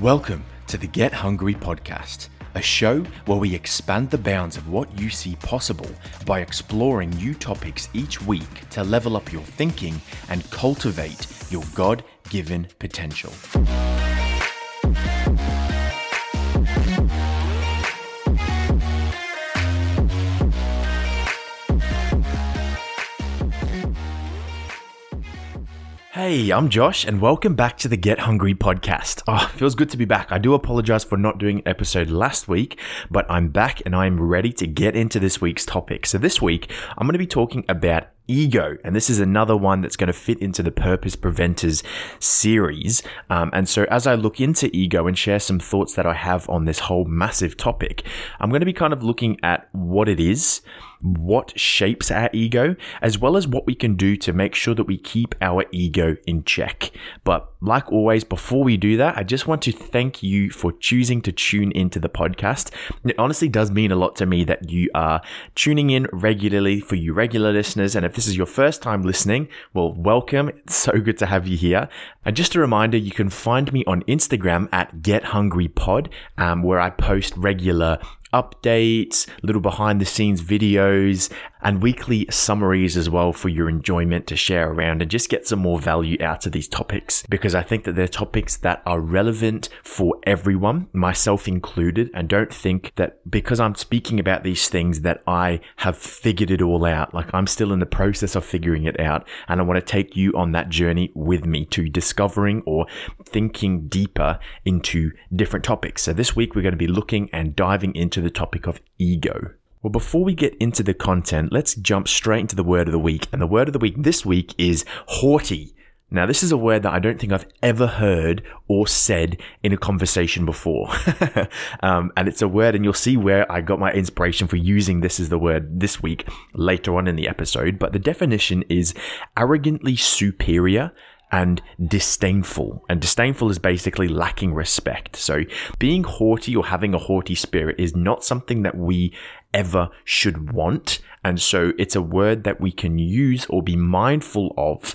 Welcome to the Get Hungry podcast, a show where we expand the bounds of what you see possible by exploring new topics each week to level up your thinking and cultivate your God given potential. Hey, I'm Josh, and welcome back to the Get Hungry podcast. Oh, feels good to be back. I do apologize for not doing an episode last week, but I'm back and I'm ready to get into this week's topic. So, this week, I'm going to be talking about ego. And this is another one that's going to fit into the Purpose Preventers series. Um, and so, as I look into ego and share some thoughts that I have on this whole massive topic, I'm going to be kind of looking at what it is, what shapes our ego, as well as what we can do to make sure that we keep our ego in check. But like always, before we do that, I just want to thank you for choosing to tune into the podcast. It honestly does mean a lot to me that you are tuning in regularly for you regular listeners. And if this is your first time listening, well, welcome. It's so good to have you here. And just a reminder, you can find me on Instagram at Get GetHungryPod, um, where I post regular updates, little behind the scenes videos, and weekly summaries as well for your enjoyment to share around and just get some more value out of these topics because I think that they're topics that are relevant for everyone, myself included, and don't think that because I'm speaking about these things that I have figured it all out. Like I'm still in the process of figuring it out and I want to take you on that journey with me to discovering or thinking deeper into different topics. So this week we're going to be looking and diving into the topic of ego. Well, before we get into the content, let's jump straight into the word of the week. And the word of the week this week is haughty. Now, this is a word that I don't think I've ever heard or said in a conversation before. um, and it's a word, and you'll see where I got my inspiration for using this as the word this week later on in the episode. But the definition is arrogantly superior and disdainful. And disdainful is basically lacking respect. So being haughty or having a haughty spirit is not something that we ever should want. And so it's a word that we can use or be mindful of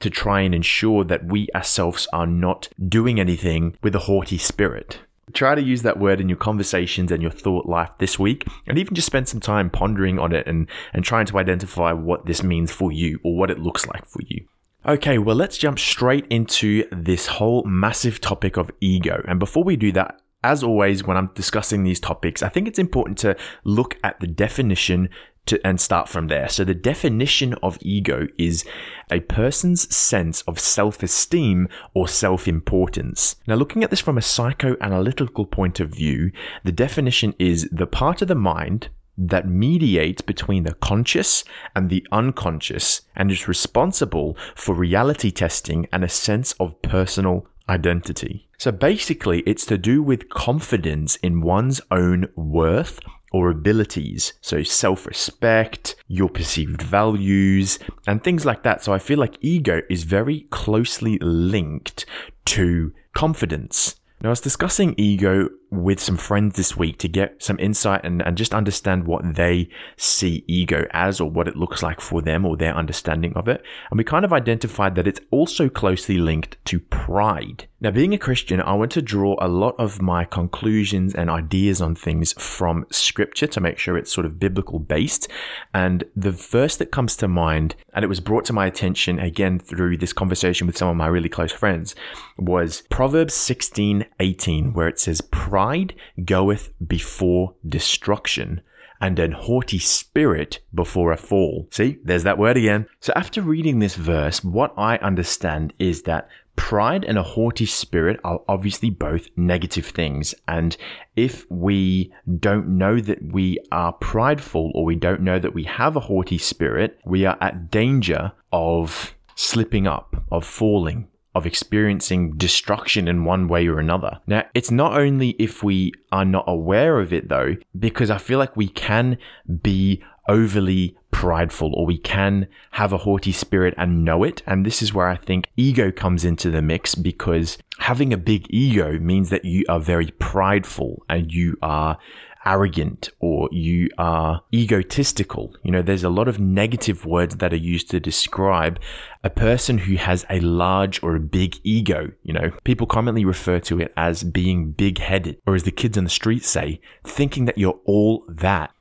to try and ensure that we ourselves are not doing anything with a haughty spirit. Try to use that word in your conversations and your thought life this week, and even just spend some time pondering on it and, and trying to identify what this means for you or what it looks like for you. Okay, well, let's jump straight into this whole massive topic of ego. And before we do that, as always, when I'm discussing these topics, I think it's important to look at the definition to, and start from there. So, the definition of ego is a person's sense of self esteem or self importance. Now, looking at this from a psychoanalytical point of view, the definition is the part of the mind that mediates between the conscious and the unconscious and is responsible for reality testing and a sense of personal identity. So basically, it's to do with confidence in one's own worth or abilities. So self respect, your perceived values, and things like that. So I feel like ego is very closely linked to confidence. Now, I was discussing ego with some friends this week to get some insight and, and just understand what they see ego as or what it looks like for them or their understanding of it. And we kind of identified that it's also closely linked to pride. Now, being a Christian, I want to draw a lot of my conclusions and ideas on things from scripture to make sure it's sort of biblical based. And the verse that comes to mind, and it was brought to my attention again through this conversation with some of my really close friends, was Proverbs 16 18, where it says, Pride Pride goeth before destruction, and an haughty spirit before a fall. See, there's that word again. So after reading this verse, what I understand is that pride and a haughty spirit are obviously both negative things. And if we don't know that we are prideful or we don't know that we have a haughty spirit, we are at danger of slipping up, of falling, of experiencing destruction in one way or another. Now, it's not only if we are not aware of it though, because I feel like we can be overly prideful or we can have a haughty spirit and know it. And this is where I think ego comes into the mix because having a big ego means that you are very prideful and you are arrogant or you are egotistical. You know, there's a lot of negative words that are used to describe a person who has a large or a big ego. You know, people commonly refer to it as being big headed, or as the kids on the street say, thinking that you're all that.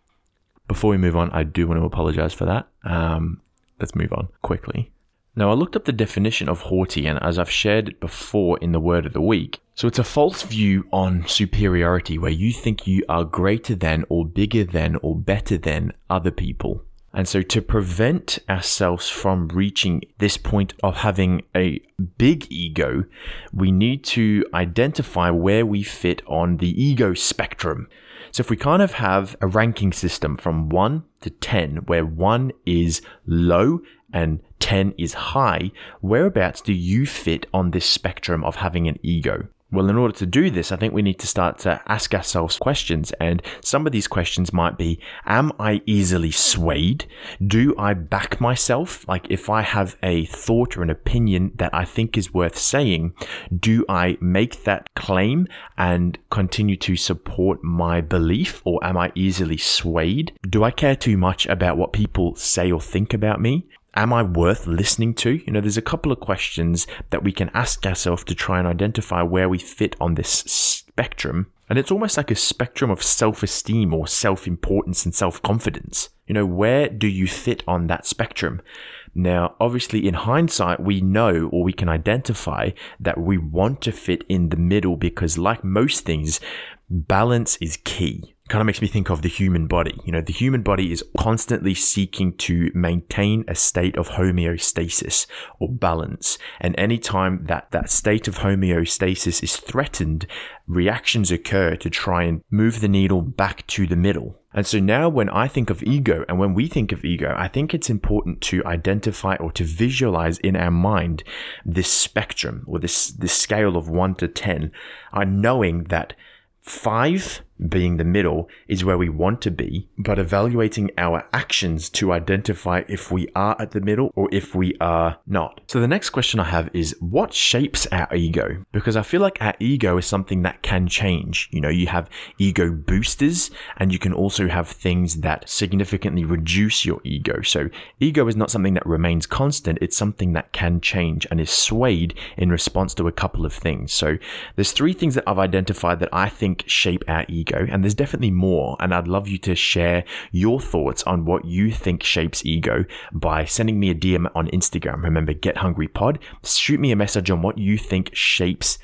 Before we move on, I do want to apologize for that. Um, let's move on quickly. Now, I looked up the definition of haughty, and as I've shared it before in the word of the week, so it's a false view on superiority where you think you are greater than, or bigger than, or better than other people. And so, to prevent ourselves from reaching this point of having a big ego, we need to identify where we fit on the ego spectrum. So, if we kind of have a ranking system from 1 to 10, where 1 is low and 10 is high, whereabouts do you fit on this spectrum of having an ego? Well, in order to do this, I think we need to start to ask ourselves questions. And some of these questions might be Am I easily swayed? Do I back myself? Like, if I have a thought or an opinion that I think is worth saying, do I make that claim and continue to support my belief? Or am I easily swayed? Do I care too much about what people say or think about me? Am I worth listening to? You know, there's a couple of questions that we can ask ourselves to try and identify where we fit on this spectrum. And it's almost like a spectrum of self esteem or self importance and self confidence. You know, where do you fit on that spectrum? Now, obviously, in hindsight, we know or we can identify that we want to fit in the middle because, like most things, balance is key kind of makes me think of the human body. You know, the human body is constantly seeking to maintain a state of homeostasis or balance. And anytime that that state of homeostasis is threatened, reactions occur to try and move the needle back to the middle. And so now when I think of ego and when we think of ego, I think it's important to identify or to visualize in our mind this spectrum or this, this scale of one to 10, uh, knowing that five being the middle is where we want to be, but evaluating our actions to identify if we are at the middle or if we are not. So the next question I have is what shapes our ego? Because I feel like our ego is something that can change. You know, you have ego boosters and you can also have things that significantly reduce your ego. So ego is not something that remains constant. It's something that can change and is swayed in response to a couple of things. So there's three things that I've identified that I think shape our ego ego, and there's definitely more. And I'd love you to share your thoughts on what you think shapes ego by sending me a DM on Instagram. Remember, Get Hungry Pod. Shoot me a message on what you think shapes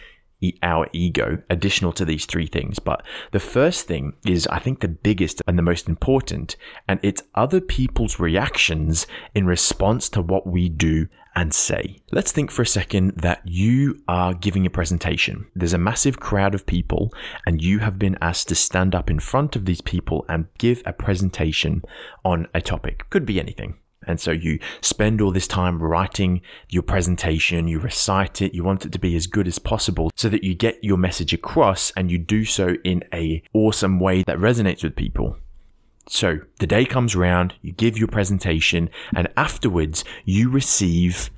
our ego additional to these three things. But the first thing is, I think, the biggest and the most important, and it's other people's reactions in response to what we do and say. Let's think for a second that you are giving a presentation. There's a massive crowd of people, and you have been asked to stand up in front of these people and give a presentation on a topic. Could be anything. And so you spend all this time writing your presentation, you recite it, you want it to be as good as possible so that you get your message across and you do so in a awesome way that resonates with people. So the day comes around, you give your presentation, and afterwards you receive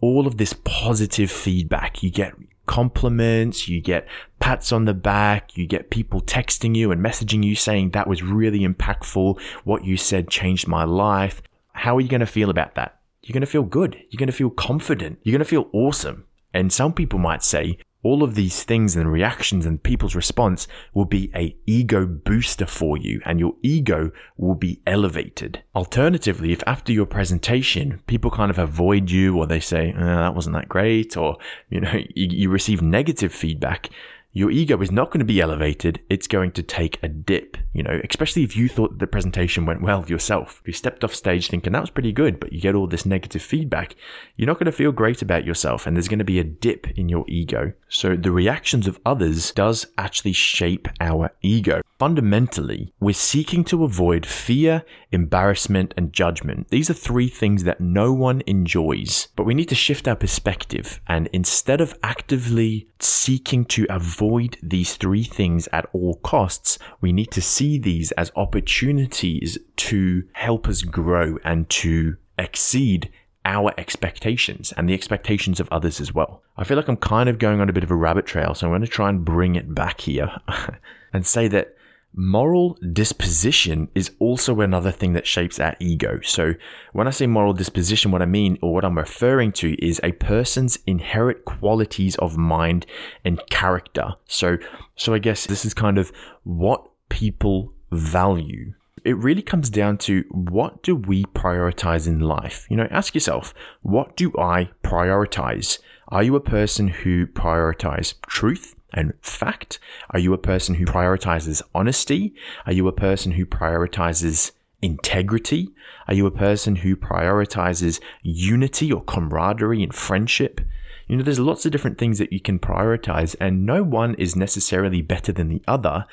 all of this positive feedback. You get compliments, you get pats on the back, you get people texting you and messaging you saying that was really impactful. What you said changed my life. How are you going to feel about that? You're going to feel good. You're going to feel confident. You're going to feel awesome. And some people might say, all of these things and reactions and people's response will be a ego booster for you and your ego will be elevated. Alternatively, if after your presentation people kind of avoid you or they say, oh, that wasn't that great or, you know, you, you receive negative feedback, your ego is not going to be elevated. It's going to take a dip, you know, especially if you thought the presentation went well yourself. If you stepped off stage thinking that was pretty good, but you get all this negative feedback, you're not going to feel great about yourself and there's going to be a dip in your ego. So the reactions of others does actually shape our ego. Fundamentally, we're seeking to avoid fear, embarrassment, and judgment. These are three things that no one enjoys. But we need to shift our perspective and instead of actively seeking to avoid these three things at all costs, we need to see these as opportunities to help us grow and to exceed our expectations and the expectations of others as well. I feel like I'm kind of going on a bit of a rabbit trail, so I'm going to try and bring it back here and say that Moral disposition is also another thing that shapes our ego. So, when I say moral disposition, what I mean or what I'm referring to is a person's inherent qualities of mind and character. So, so I guess this is kind of what people value. It really comes down to what do we prioritize in life? You know, ask yourself, what do I prioritize? Are you a person who prioritizes truth? And fact? Are you a person who prioritizes honesty? Are you a person who prioritizes integrity? Are you a person who prioritizes unity or camaraderie and friendship? You know, there's lots of different things that you can prioritize, and no one is necessarily better than the other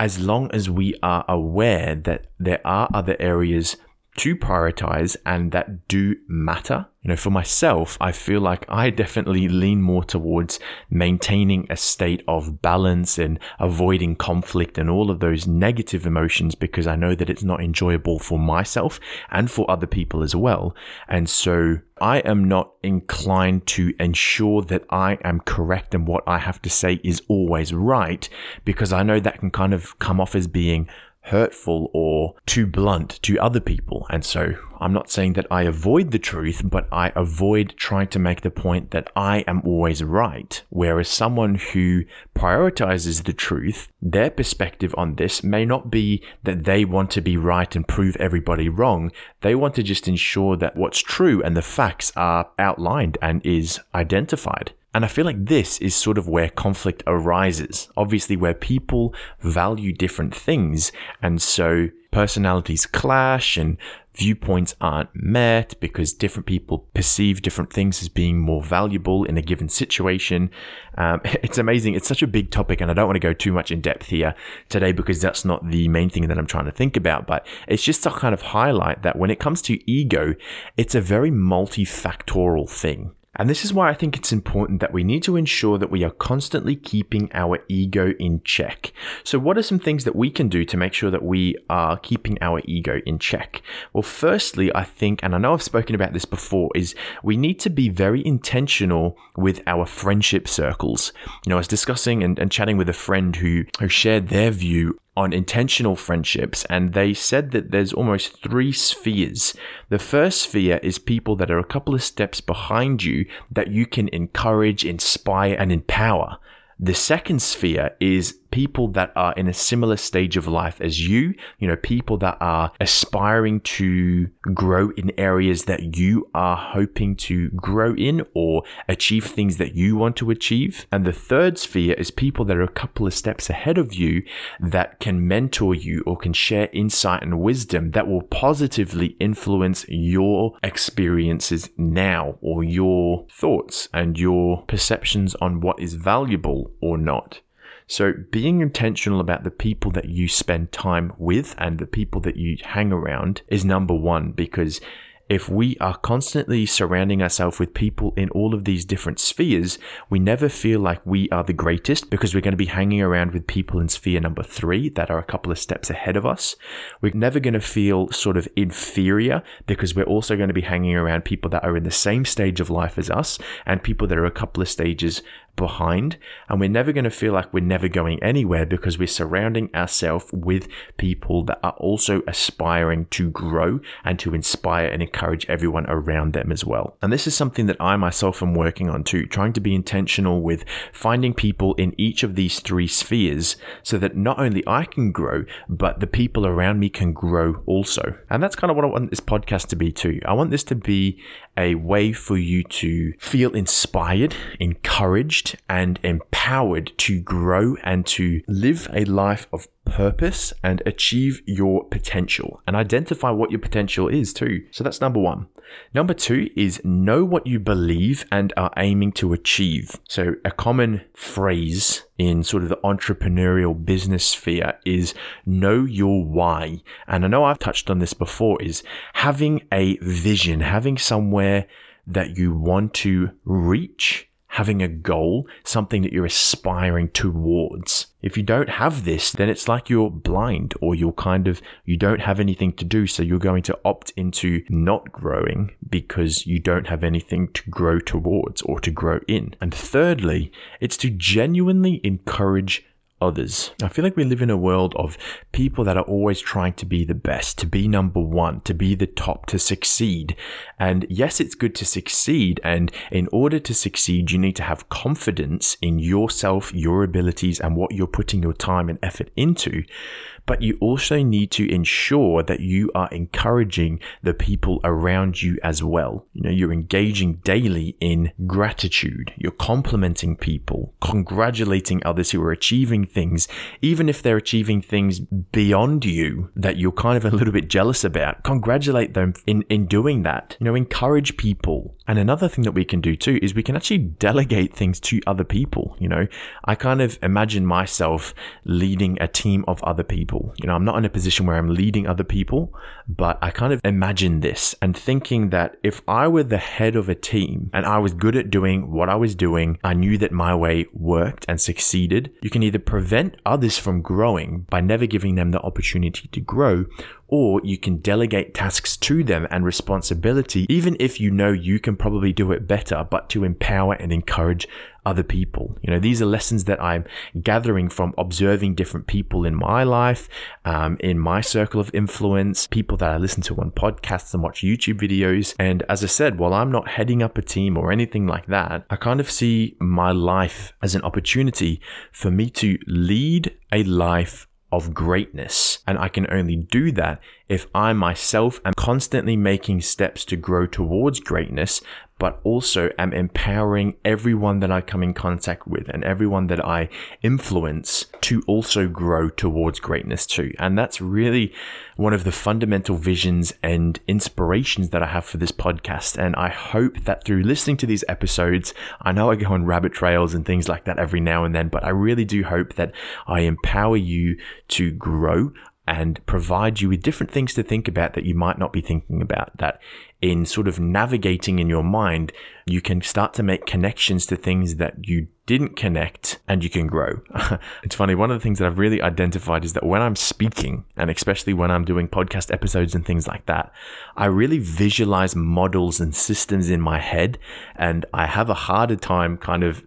as long as we are aware that there are other areas to prioritize and that do matter. You know, for myself, I feel like I definitely lean more towards maintaining a state of balance and avoiding conflict and all of those negative emotions because I know that it's not enjoyable for myself and for other people as well. And so I am not inclined to ensure that I am correct and what I have to say is always right because I know that can kind of come off as being hurtful or too blunt to other people. And so I'm not saying that I avoid the truth, but I avoid trying to make the point that I am always right. Whereas someone who prioritizes the truth, their perspective on this may not be that they want to be right and prove everybody wrong. They want to just ensure that what's true and the facts are outlined and is identified. And I feel like this is sort of where conflict arises. Obviously, where people value different things. And so personalities clash and viewpoints aren't met because different people perceive different things as being more valuable in a given situation. Um, it's amazing. It's such a big topic, and I don't want to go too much in depth here today because that's not the main thing that I'm trying to think about. But it's just to kind of highlight that when it comes to ego, it's a very multifactorial thing. And this is why I think it's important that we need to ensure that we are constantly keeping our ego in check. So, what are some things that we can do to make sure that we are keeping our ego in check? Well, firstly, I think, and I know I've spoken about this before, is we need to be very intentional with our friendship circles. You know, I was discussing and, and chatting with a friend who, who shared their view on intentional friendships, and they said that there's almost three spheres. The first sphere is people that are a couple of steps behind you that you can encourage, inspire, and empower. The second sphere is people that are in a similar stage of life as you, you know, people that are aspiring to grow in areas that you are hoping to grow in or achieve things that you want to achieve. And the third sphere is people that are a couple of steps ahead of you that can mentor you or can share insight and wisdom that will positively influence your experiences now or your thoughts and your perceptions on what is valuable or not. So, being intentional about the people that you spend time with and the people that you hang around is number one because if we are constantly surrounding ourselves with people in all of these different spheres, we never feel like we are the greatest because we're going to be hanging around with people in sphere number three that are a couple of steps ahead of us. We're never going to feel sort of inferior because we're also going to be hanging around people that are in the same stage of life as us and people that are a couple of stages behind. And we're never going to feel like we're never going anywhere because we're surrounding ourselves with people that are also aspiring to grow and to inspire and encourage everyone around them as well. And this is something that I myself am working on too, trying to be intentional with finding people in each of these three spheres so that not only I can grow, but the people around me can grow also. And that's kind of what I want this podcast to be too. I want this to be a way for you to feel inspired, encouraged, encouraged and empowered to grow and to live a life of purpose and achieve your potential and identify what your potential is too. So that's number one. Number two is know what you believe and are aiming to achieve. So a common phrase in sort of the entrepreneurial business sphere is know your why. And I know I've touched on this before is having a vision, having somewhere that you want to reach having a goal, something that you're aspiring towards. If you don't have this, then it's like you're blind or you're kind of, you don't have anything to do. So you're going to opt into not growing because you don't have anything to grow towards or to grow in. And thirdly, it's to genuinely encourage others. I feel like we live in a world of people that are always trying to be the best, to be number one, to be the top, to succeed. And yes, it's good to succeed. And in order to succeed, you need to have confidence in yourself, your abilities, and what you're putting your time and effort into but you also need to ensure that you are encouraging the people around you as well. You know, you're engaging daily in gratitude. You're complimenting people, congratulating others who are achieving things, even if they're achieving things beyond you that you're kind of a little bit jealous about. Congratulate them in, in doing that. You know, encourage people. And another thing that we can do too is we can actually delegate things to other people. You know, I kind of imagine myself leading a team of other people. You know, I'm not in a position where I'm leading other people, but I kind of imagine this and thinking that if I were the head of a team and I was good at doing what I was doing, I knew that my way worked and succeeded, you can either prevent others from growing by never giving them the opportunity to grow, or you can delegate tasks to them and responsibility, even if you know you can probably do it better, but to empower and encourage other people. You know, these are lessons that I'm gathering from observing different people in my life, um, in my circle of influence, people that I listen to on podcasts and watch YouTube videos. And as I said, while I'm not heading up a team or anything like that, I kind of see my life as an opportunity for me to lead a life of greatness. And I can only do that if I myself am constantly making steps to grow towards greatness, but also am empowering everyone that I come in contact with and everyone that I influence to also grow towards greatness too. And that's really one of the fundamental visions and inspirations that I have for this podcast. And I hope that through listening to these episodes, I know I go on rabbit trails and things like that every now and then, but I really do hope that I empower you to grow and provide you with different things to think about that you might not be thinking about. That in sort of navigating in your mind, you can start to make connections to things that you didn't connect and you can grow. it's funny, one of the things that I've really identified is that when I'm speaking, and especially when I'm doing podcast episodes and things like that, I really visualize models and systems in my head, and I have a harder time kind of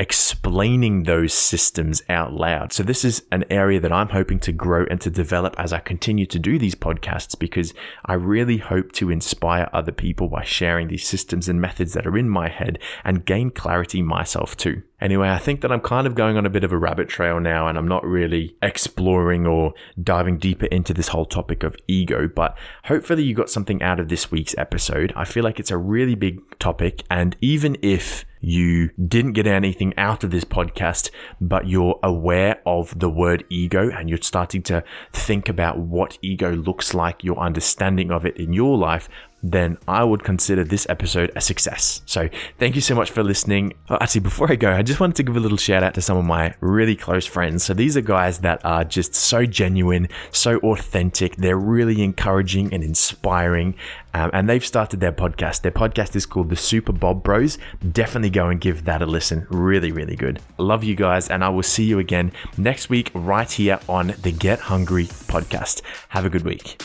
explaining those systems out loud. So this is an area that I'm hoping to grow and to develop as I continue to do these podcasts because I really hope to inspire other people by sharing these systems and methods that are in my head and gain clarity myself too. Anyway, I think that I'm kind of going on a bit of a rabbit trail now and I'm not really exploring or diving deeper into this whole topic of ego, but hopefully you got something out of this week's episode. I feel like it's a really big topic and even if you didn't get anything out of this podcast, but you're aware of the word ego and you're starting to think about what ego looks like, your understanding of it in your life, then I would consider this episode a success. So thank you so much for listening. Oh, actually, before I go, I just wanted to give a little shout out to some of my really close friends. So these are guys that are just so genuine, so authentic. They're really encouraging and inspiring. Um, and they've started their podcast. Their podcast is called the Super Bob Bros. Definitely go and give that a listen. Really, really good. Love you guys. And I will see you again next week right here on the Get Hungry podcast. Have a good week.